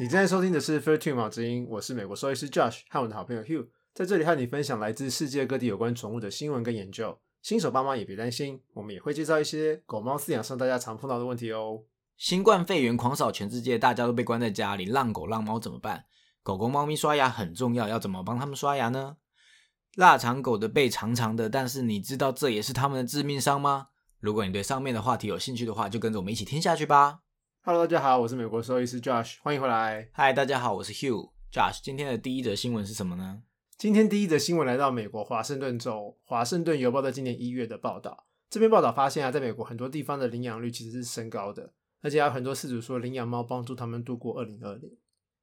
你正在收听的是 f i r t u n e 毛之音，我是美国兽医师 Josh 和我的好朋友 Hugh，在这里和你分享来自世界各地有关宠物的新闻跟研究。新手爸妈也别担心，我们也会介绍一些狗猫饲养上大家常碰到的问题哦。新冠肺炎狂扫全世界，大家都被关在家里，浪狗浪猫怎么办？狗狗、猫咪刷牙很重要，要怎么帮它们刷牙呢？腊肠狗的背长长的，但是你知道这也是它们的致命伤吗？如果你对上面的话题有兴趣的话，就跟着我们一起听下去吧。Hello，大家好，我是美国兽医师 Josh，欢迎回来。嗨，大家好，我是 Hugh Josh。今天的第一则新闻是什么呢？今天第一则新闻来到美国华盛顿州，华盛顿邮报在今年一月的报道。这篇报道发现啊，在美国很多地方的领养率其实是升高的，而且还有很多饲主说领养猫帮助他们度过二零二零。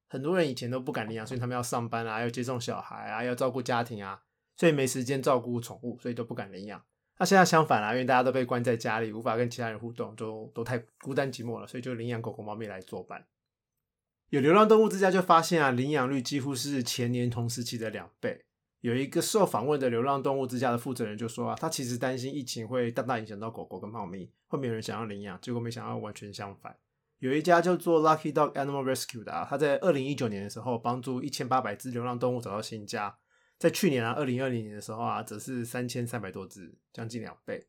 很多人以前都不敢领养，所以他们要上班啊，要接送小孩啊，要照顾家庭啊，所以没时间照顾宠物，所以都不敢领养。那现在相反啦、因为大家都被关在家里，无法跟其他人互动，都都太孤单寂寞了，所以就领养狗狗、猫咪来作伴。有流浪动物之家就发现啊，领养率几乎是前年同时期的两倍。有一个受访问的流浪动物之家的负责人就说啊，他其实担心疫情会大大影响到狗狗跟猫咪，会没有人想要领养，结果没想到完全相反。有一家叫做 Lucky Dog Animal Rescue 的啊，他在二零一九年的时候帮助一千八百只流浪动物找到新家，在去年啊二零二零年的时候啊，则是三千三百多只，将近两倍。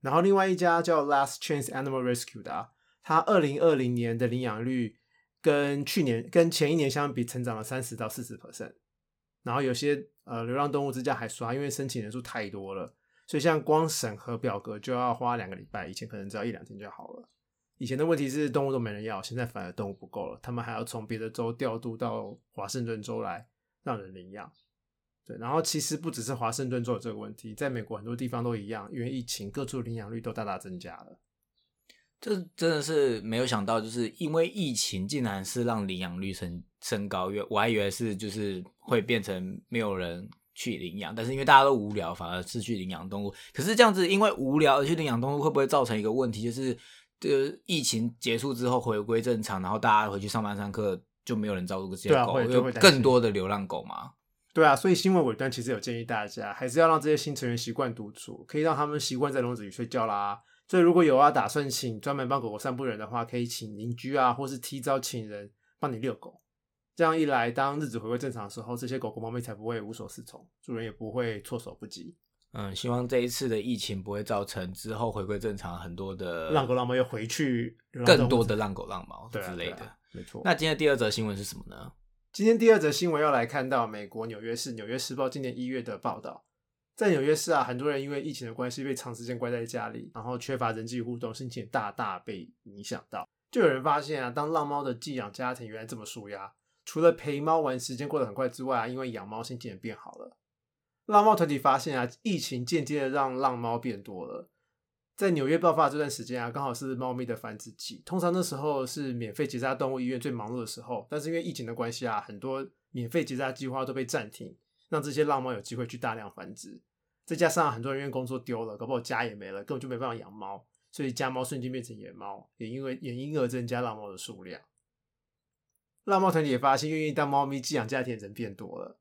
然后另外一家叫 Last Chance Animal Rescue 的啊，它二零二零年的领养率跟去年跟前一年相比，成长了三十到四十 percent。然后有些呃流浪动物之家还说啊，因为申请人数太多了，所以像光审核表格就要花两个礼拜，以前可能只要一两天就好了。以前的问题是动物都没人要，现在反而动物不够了，他们还要从别的州调度到华盛顿州来让人领养。对，然后其实不只是华盛顿州有这个问题，在美国很多地方都一样，因为疫情，各处领养率都大大增加了。这真的是没有想到，就是因为疫情，竟然是让领养率升升高。因为我还以为是就是会变成没有人去领养，但是因为大家都无聊，反而是去领养动物。可是这样子，因为无聊而去领养动物，会不会造成一个问题，就是呃疫情结束之后回归正常，然后大家回去上班上课，就没有人照顾这些狗，就更多的流浪狗嘛？对啊，所以新闻尾端其实有建议大家，还是要让这些新成员习惯独处，可以让他们习惯在笼子里睡觉啦。所以如果有啊打算请专门帮狗狗散步人的话，可以请邻居啊，或是提早请人帮你遛狗。这样一来，当日子回归正常的时候，这些狗狗、猫咪才不会无所适从，主人也不会措手不及，嗯，希望这一次的疫情不会造成之后回归正常很多的浪狗、浪猫又回去更多的浪狗、浪猫之类的。没错。那今天的第二则新闻是什么呢？今天第二则新闻要来看到美国纽约市《纽约时报》今年一月的报道，在纽约市啊，很多人因为疫情的关系被长时间关在家里，然后缺乏人际互动，心情大大被影响到。就有人发现啊，当浪猫的寄养家庭原来这么舒压，除了陪猫玩时间过得很快之外啊，因为养猫心情也变好了。浪猫团体发现啊，疫情间接的让浪猫变多了。在纽约爆发这段时间啊，刚好是猫咪的繁殖季，通常那时候是免费结扎动物医院最忙碌的时候，但是因为疫情的关系啊，很多免费结扎计划都被暂停，让这些浪猫有机会去大量繁殖。再加上很多人因为工作丢了，搞不好家也没了，根本就没办法养猫，所以家猫瞬间变成野猫，也因为也因而增加浪猫的数量。浪猫团体也发现，愿意当猫咪寄养家庭的人变多了。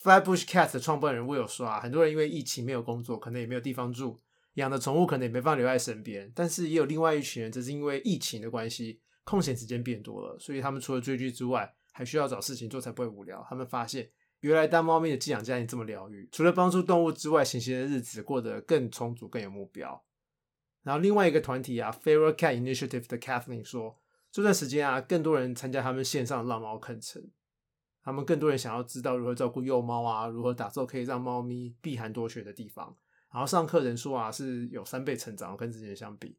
Flatbush Cat 的创办人 Will 说啊，很多人因为疫情没有工作，可能也没有地方住，养的宠物可能也没办法留在身边。但是也有另外一群人，则是因为疫情的关系，空闲时间变多了，所以他们除了追剧之外，还需要找事情做才不会无聊。他们发现，原来当猫咪的寄养家庭这么疗愈，除了帮助动物之外，闲闲的日子过得更充足、更有目标。然后另外一个团体啊，Feral Cat Initiative 的 Kathleen 说，这段时间啊，更多人参加他们线上的浪猫课程，他们更多人想要知道如何照顾幼猫啊，如何打造可以让猫咪避寒多雪的地方。然后上课人数啊是有三倍成长，跟之前相比。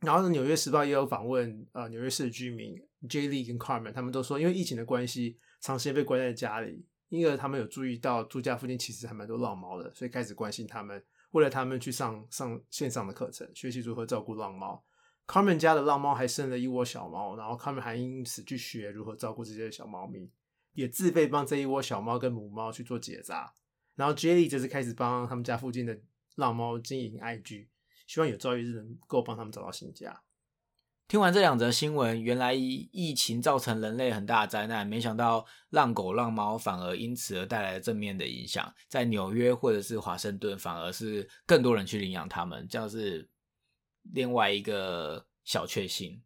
然后，《纽约时报》也有访问呃纽约市的居民 J. Lee 跟 Carmen，他们都说，因为疫情的关系，长时间被关在家里，因而他们有注意到住家附近其实还蛮多浪猫的，所以开始关心他们，为了他们去上上线上的课程，学习如何照顾浪猫。Carmen 家的浪猫还生了一窝小猫，然后 Carmen 还因此去学如何照顾这些小猫咪，也自费帮这一窝小猫跟母猫去做结扎。然后 J. Lee 则是开始帮他们家附近的浪猫经营 IG，希望有朝一日能够帮他们找到新家。听完这两则新闻，原来疫情造成人类很大的灾难，没想到浪狗浪猫反而因此而带来正面的影响。在纽约或者是华盛顿，反而是更多人去领养它们，这样是另外一个小确幸。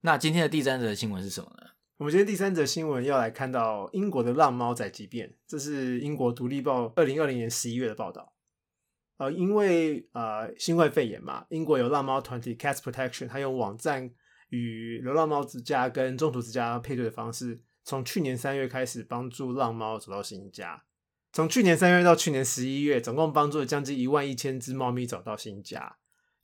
那今天的第三则新闻是什么呢？我们今天第三则新闻要来看到英国的浪猫仔疾变，这是英国独立报二零二零年十一月的报道。呃，因为呃新冠肺炎嘛，英国有浪猫团体 Cats Protection，它用网站与流浪猫之家跟中途之家配对的方式，从去年三月开始帮助浪猫找到新家。从去年三月到去年十一月，总共帮助了将近一万一千只猫咪找到新家。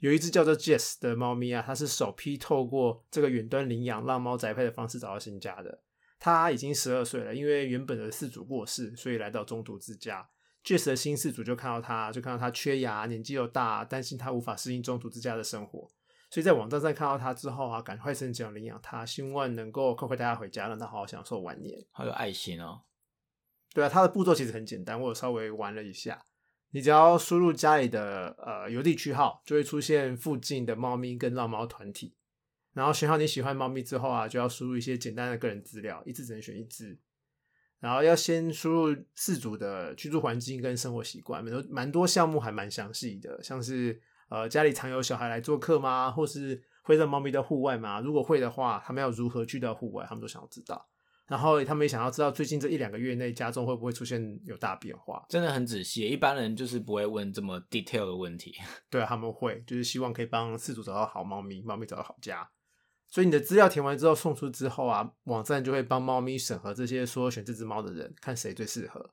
有一只叫做 Jess 的猫咪啊，它是首批透过这个远端领养让猫宅配的方式找到新家的。它已经十二岁了，因为原本的饲主过世，所以来到中途之家。Jess 的新饲主就看到它，就看到它缺牙，年纪又大，担心它无法适应中途之家的生活，所以在网站上看到它之后啊，赶快申请领养它，希望能够快快带它回家，让它好好享受晚年。好有爱心哦。对啊，它的步骤其实很简单，我有稍微玩了一下。你只要输入家里的呃邮递区号，就会出现附近的猫咪跟浪猫团体。然后选好你喜欢猫咪之后啊，就要输入一些简单的个人资料，一次只能选一只。然后要先输入饲主的居住环境跟生活习惯，蛮多蛮多项目还蛮详细的，像是呃家里常有小孩来做客吗？或是会让猫咪到户外吗？如果会的话，他们要如何去到户外？他们都想要知道。然后他们也想要知道最近这一两个月内家中会不会出现有大变化，真的很仔细。一般人就是不会问这么 detail 的问题。对啊，他们会就是希望可以帮饲主找到好猫咪，猫咪找到好家。所以你的资料填完之后送出之后啊，网站就会帮猫咪审核这些说选这只猫的人，看谁最适合。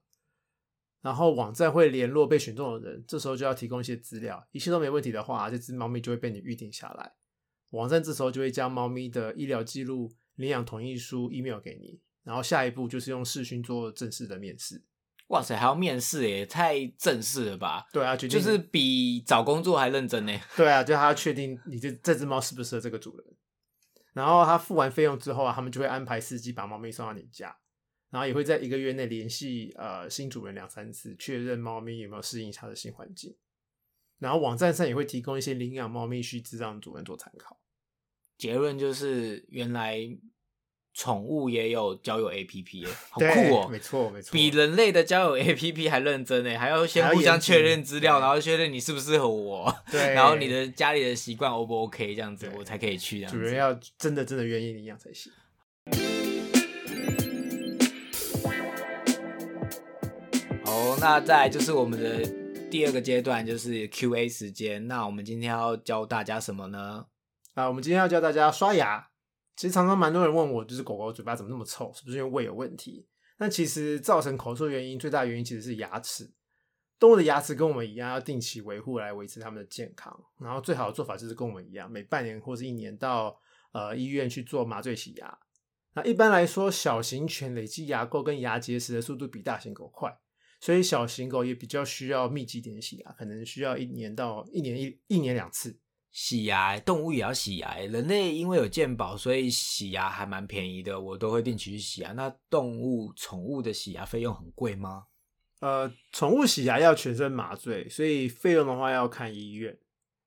然后网站会联络被选中的人，这时候就要提供一些资料，一切都没问题的话，这只猫咪就会被你预定下来。网站这时候就会将猫咪的医疗记录、领养同意书 email 给你。然后下一步就是用视讯做正式的面试。哇塞，还要面试耶，太正式了吧？对啊，就是比找工作还认真呢。对啊，就他要确定你这这只猫适不适合这个主人。然后他付完费用之后啊，他们就会安排司机把猫咪送到你家，然后也会在一个月内联系呃新主人两三次，确认猫咪有没有适应它的新环境。然后网站上也会提供一些领养猫咪须知，让主人做参考。结论就是原来。宠物也有交友 A P P 耶，好酷哦！没错没错，比人类的交友 A P P 还认真呢，还要先互相确认资料，然后确认你适不适合我，对，然后你的家里的习惯 O 不 O K 这样子，我才可以去。主人要真的真的愿意领养才行。好，那再就是我们的第二个阶段，就是 Q A 时间。那我们今天要教大家什么呢？啊，我们今天要教大家刷牙。其实常常蛮多人问我，就是狗狗嘴巴怎么那么臭，是不是因为胃有问题？那其实造成口臭原因最大原因其实是牙齿。动物的牙齿跟我们一样，要定期维护来维持它们的健康。然后最好的做法就是跟我们一样，每半年或是一年到呃医院去做麻醉洗牙。那一般来说，小型犬累积牙垢跟牙结石的速度比大型狗快，所以小型狗也比较需要密集点洗牙，可能需要一年到一年一一年两次。洗牙，动物也要洗牙。人类因为有健保，所以洗牙还蛮便宜的，我都会定期去洗牙。那动物、宠物的洗牙费用很贵吗？呃，宠物洗牙要全身麻醉，所以费用的话要看医院，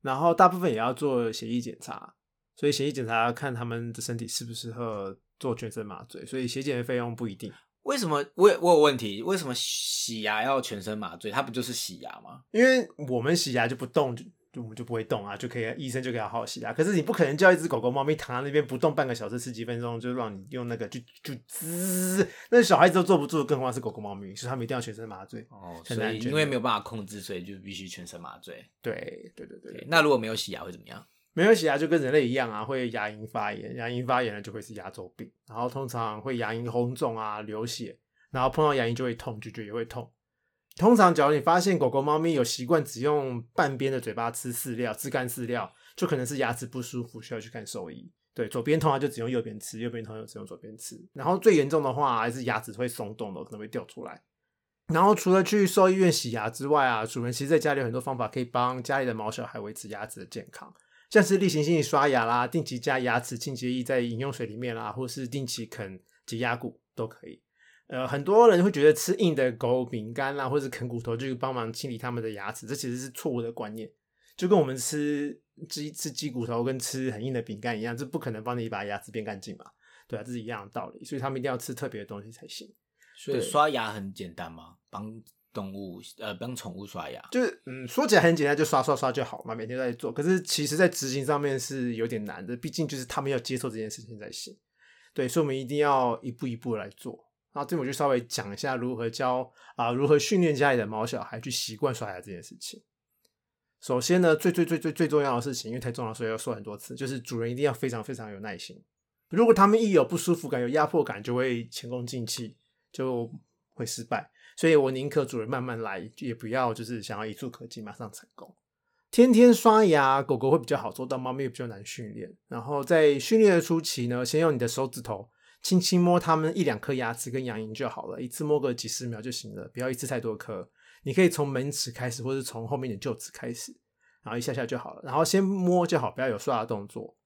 然后大部分也要做血液检查，所以血液检查要看他们的身体适不适合做全身麻醉，所以血检的费用不一定。为什么我我有问题？为什么洗牙要全身麻醉？它不就是洗牙吗？因为我们洗牙就不动。就我们就不会动啊，就可以医生就可以好好洗牙。可是你不可能叫一只狗狗、猫咪躺在那边不动半个小时、十几分钟，就让你用那个就就滋，那小孩子都坐不住，更何况是狗狗、猫咪，所以他们一定要全身麻醉。哦，所以因为没有办法控制，所以就必须全身麻醉。对对对对。那如果没有洗牙会怎么样？没有洗牙就跟人类一样啊，会牙龈发炎，牙龈发炎了就会是牙周病，然后通常会牙龈红肿啊、流血，然后碰到牙龈就会痛，咀嚼也会痛。通常，假如你发现狗狗、猫咪有习惯只用半边的嘴巴吃饲料、吃干饲料，就可能是牙齿不舒服，需要去看兽医。对，左边通常就只用右边吃，右边通常只用左边吃。然后最严重的话，还是牙齿会松动的，可能会掉出来。然后除了去兽医院洗牙之外啊，主人其实在家里有很多方法可以帮家里的毛小孩维持牙齿的健康，像是例行性刷牙啦，定期加牙齿清洁液在饮用水里面啦，或是定期啃洁牙骨都可以。呃，很多人会觉得吃硬的狗饼干啦，或者啃骨头就帮忙清理他们的牙齿，这其实是错误的观念。就跟我们吃鸡吃鸡骨头跟吃很硬的饼干一样，这不可能帮你把牙齿变干净嘛？对啊，这是一样的道理。所以他们一定要吃特别的东西才行。所以刷牙很简单吗？帮动物呃帮宠物刷牙，就是嗯说起来很简单，就刷刷刷就好嘛，每天都在做。可是其实在执行上面是有点难的，毕竟就是他们要接受这件事情才行。对，所以我们一定要一步一步来做。那这我就稍微讲一下如何教啊、如何训练家里的毛小孩去习惯刷牙这件事情。首先呢，最最最最最重要的事情，因为太重要，所以要说很多次，就是主人一定要非常非常有耐心。如果他们一有不舒服感、有压迫感，就会前功尽弃，就会失败。所以我宁可主人慢慢来，也不要就是想要一触可及，马上成功。天天刷牙，狗狗会比较好做到，猫咪比较难训练。然后在训练的初期呢，先用你的手指头轻轻摸它们一两颗牙齿跟牙龈就好了，一次摸个几十秒就行了，不要一次太多颗。你可以从门齿开始，或是从后面的臼齿开始，然后一下下就好了。然后先摸就好，不要有刷的动作。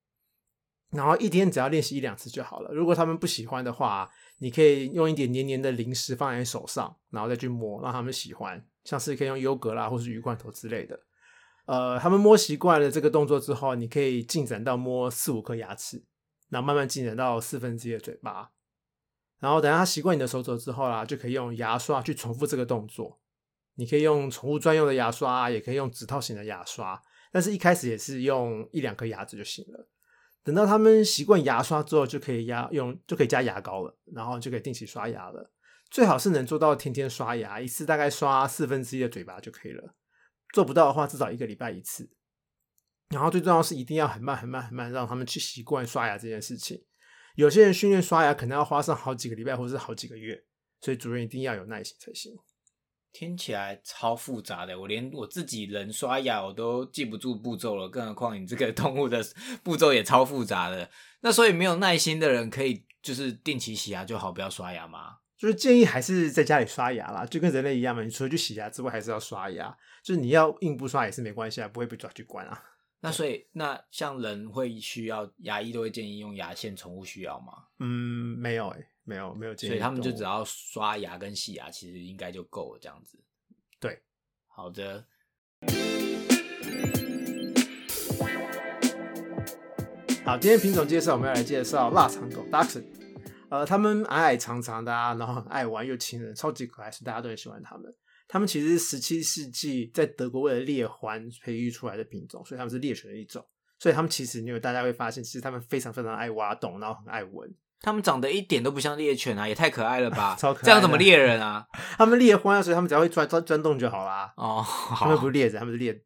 然后一天只要练习一两次就好了。如果他们不喜欢的话，你可以用一点黏黏的零食放在手上，然后再去摸，让他们喜欢。像是可以用优格啦，或是鱼罐头之类的。呃，他们摸习惯了这个动作之后，你可以进展到摸四五颗牙齿，然后慢慢进展到四分之一的嘴巴。然后等他习惯你的手肘之后啦，就可以用牙刷去重复这个动作。你可以用宠物专用的牙刷，也可以用指套型的牙刷，但是一开始也是用一两颗牙齿就行了。等到他们习惯牙刷之后，就可以牙用就可以加牙膏了，然后就可以定期刷牙了。最好是能做到天天刷牙，一次大概刷四分之一的嘴巴就可以了。做不到的话，至少一个礼拜一次。然后最重要是一定要很慢很慢很慢，让他们去习惯刷牙这件事情。有些人训练刷牙可能要花上好几个礼拜或者是好几个月，所以主人一定要有耐心才行。听起来超复杂的，我连我自己人刷牙我都记不住步骤了，更何况你这个动物的步骤也超复杂的。那所以没有耐心的人可以就是定期洗牙就好，不要刷牙吗？就是建议还是在家里刷牙啦，就跟人类一样嘛。你除了去洗牙之外，还是要刷牙。就是你要硬不刷也是没关系啊，不会被抓去关啊。那所以那像人会需要牙医都会建议用牙线，宠物需要吗？嗯，没有诶、没有没有建议。所以他们就只要刷牙跟洗牙，其实应该就够了，这样子。对，好的。好，今天品种介绍，我们要来介绍腊肠狗 Dachshund。呃，它们矮矮长长的啊，然后很爱玩又亲人，超级可爱，是大家都很喜欢它们。它们其实是十七世纪在德国为了猎獾培育出来的品种，所以他们是猎犬的一种。所以他们其实，你有大家会发现，其实他们非常非常爱挖洞，然后很爱闻。他们长得一点都不像猎犬啊，也太可爱了吧！超可爱这样怎么猎人啊？他们猎獾啊，所以他们只要会钻钻钻洞就好啦。哦，他们不是猎人，他们是猎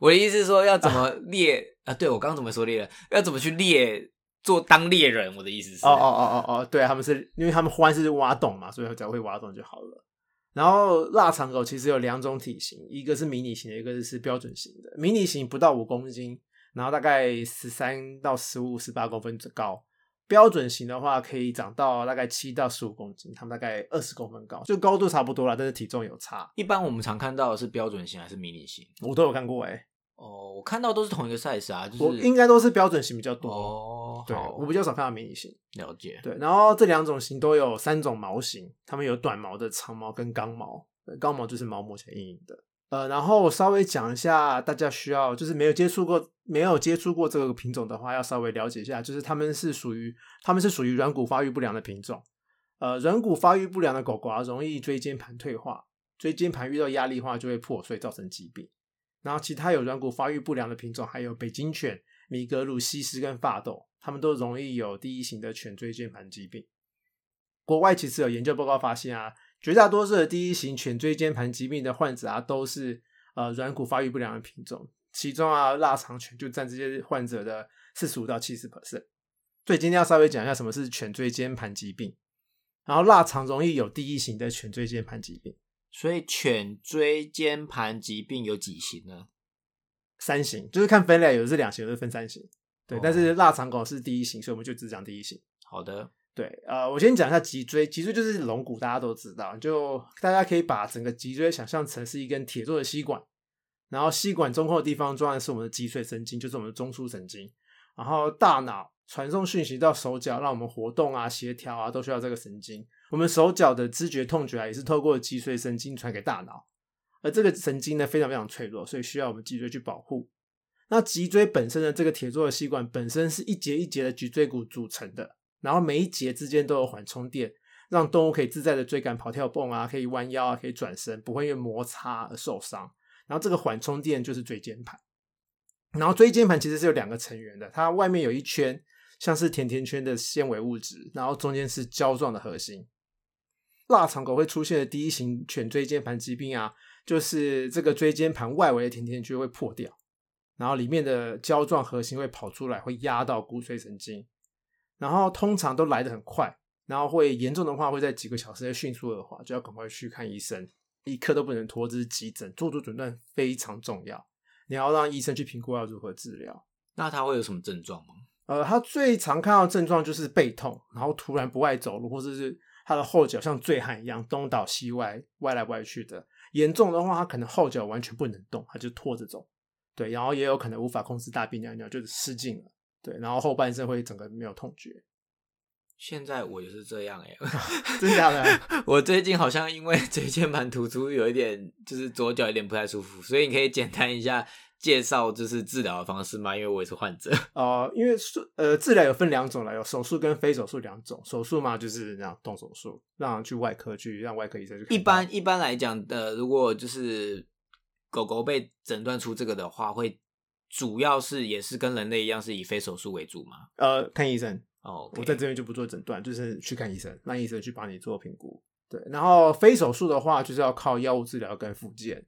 我的意思是说，要怎么猎啊？对我刚刚怎么说猎人？要怎么去猎做当猎人？我的意思是，哦哦哦哦哦，对，他们是因为他们獾是挖洞嘛，所以只要会挖洞就好了。然后腊肠狗其实有两种体型，一个是迷你型的，一个是标准型的。迷你型不到五公斤，然后大概十三到十五、十八公分高。标准型的话可以长到大概七到十五公斤，它们大概二十公分高，就高度差不多啦，但是体重有差。一般我们常看到的是标准型还是迷你型？我都有看过哎、哦，我看到都是同一个 size 啊，就是我应该都是标准型比较多。哦，对，我比较少看到迷你型。了解。对，然后这两种型都有三种毛型，它们有短毛的、长毛跟刚毛。刚毛就是毛摸起来硬硬的。呃，然后稍微讲一下，大家需要就是没有接触过、没有接触过这个品种的话，要稍微了解一下，就是它们是属于它们是属于软骨发育不良的品种。呃，软骨发育不良的狗狗啊，容易椎间盘退化，椎间盘遇到压力的话就会破碎，造成疾病。然后其他有软骨发育不良的品种，还有北京犬、米格鲁、西施跟法斗，它们都容易有第一型的犬椎间盘疾病。国外其实有研究报告发现啊，绝大多数的第一型犬椎间盘疾病的患者啊，都是呃软骨发育不良的品种，其中啊腊肠犬就占这些患者的四十五到七十 percent。所以今天要稍微讲一下什么是犬椎间盘疾病，然后腊肠容易有第一型的犬椎间盘疾病，所以犬椎间盘疾病有几型呢？三型就是看分类，有的是两型，有的是分三型。对，哦但是腊肠狗是第一型，所以我们就只讲第一型。好的，对，呃，我先讲一下脊椎，脊椎就是龙骨，大家都知道，就大家可以把整个脊椎想象成是一根铁做的吸管，然后吸管中后的地方装的是我们的脊髓神经，就是我们的中枢神经，然后大脑传送讯息到手脚，让我们活动啊、协调啊，都需要这个神经。我们手脚的知觉、痛觉啊，也是透过脊髓神经传给大脑，而这个神经呢非常非常脆弱，所以需要我们脊椎去保护。那脊椎本身的这个铁做的吸管本身是一节一节的脊椎骨组成的，然后每一节之间都有缓冲垫，让动物可以自在的追赶、跑跳、蹦啊，可以弯腰啊，可以转身，不会因为摩擦而受伤。然后这个缓冲垫就是椎间盘，然后椎间盘其实是有两个成员的，它外面有一圈像是甜甜圈的纤维物质，然后中间是胶状的核心。腊肠狗会出现的第一型犬椎间盘疾病啊，就是这个椎间盘外围的甜甜圈会破掉，然后里面的胶状核心会跑出来，会压到骨髓神经，然后通常都来得很快，然后会严重的话会在几个小时内迅速恶化，就要赶快去看医生，一刻都不能拖，这是急诊，做出诊断非常重要，你要让医生去评估要如何治疗。那它会有什么症状吗？呃，他最常看到的症状就是背痛，然后突然不爱走路，或者是他的后脚像醉汉一样东倒西歪、歪来歪去的。严重的话，他可能后脚完全不能动，他就拖着走。对，然后也有可能无法控制大便尿尿，就是失禁了。对，然后后半身会整个没有痛觉。现在我就是这样哎、真假的？我最近好像因为椎间盘突出有一点，就是左脚有点不太舒服，所以你可以简单一下介绍就是治疗的方式吗？因为我也是患者。哦、因为术呃治疗有分两种了，有手术跟非手术两种。手术嘛，就是那样动手术，让去外科去，让外科医生去。一般一般来讲的，如果就是狗狗被诊断出这个的话，会主要是也是跟人类一样是以非手术为主嘛？呃看医生，哦、我在这边就不做诊断，就是去看医生，让医生去帮你做评估。对，然后非手术的话，就是要靠药物治疗跟复健。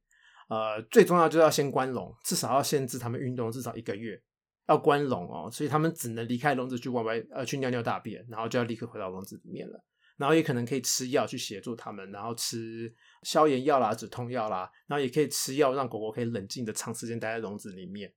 呃，最重要就是要先关笼，至少要限制他们运动至少一个月，要关笼哦，所以他们只能离开笼子去外外呃去尿尿大便，然后就要立刻回到笼子里面了。然后也可能可以吃药去协助他们，然后吃消炎药啦、止痛药啦，然后也可以吃药让狗狗可以冷静的长时间待在笼子里面。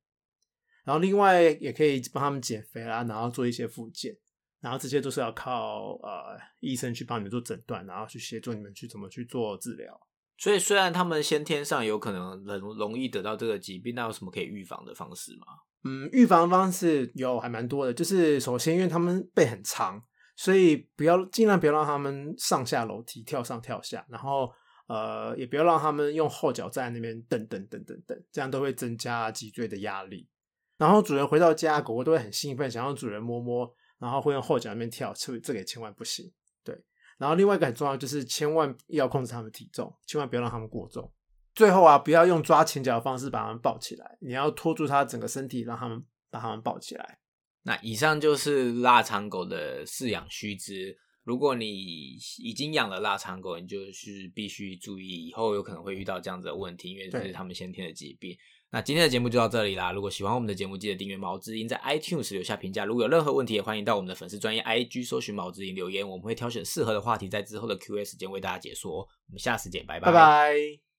然后另外也可以帮他们减肥啦，然后做一些复健。然后这些都是要靠呃医生去帮你们做诊断，然后去协助你们去怎么去做治疗。所以虽然他们先天上有可能容容易得到这个疾病，那有什么可以预防的方式吗？嗯，预防方式有还蛮多的，就是首先因为他们背很长，所以不要尽量不要让他们上下楼梯跳上跳下，然后呃也不要让他们用后脚站在那边蹬蹬蹬蹬蹬，这样都会增加脊椎的压力。然后主人回到家，狗狗都会很兴奋，想要主人摸摸，然后会用后脚那边跳，这这个也千万不行。对，然后另外一个很重要就是千万要控制它们体重，千万不要让它们过重。最后啊，不要用抓前脚的方式把它们抱起来，你要拖住它整个身体，让它们把它们抱起来。那以上就是腊肠狗的饲养须知。如果你已经养了腊肠狗，你就是必须注意以后有可能会遇到这样子的问题，因为这是它们先天的疾病。那今天的节目就到这里啦。如果喜欢我们的节目，记得订阅毛志英，在 iTunes 留下评价。如果有任何问题，也欢迎到我们的粉丝专业 IG 搜寻毛志英留言，我们会挑选适合的话题，在之后的 Q&A 时间为大家解说。我们下次见，拜拜拜。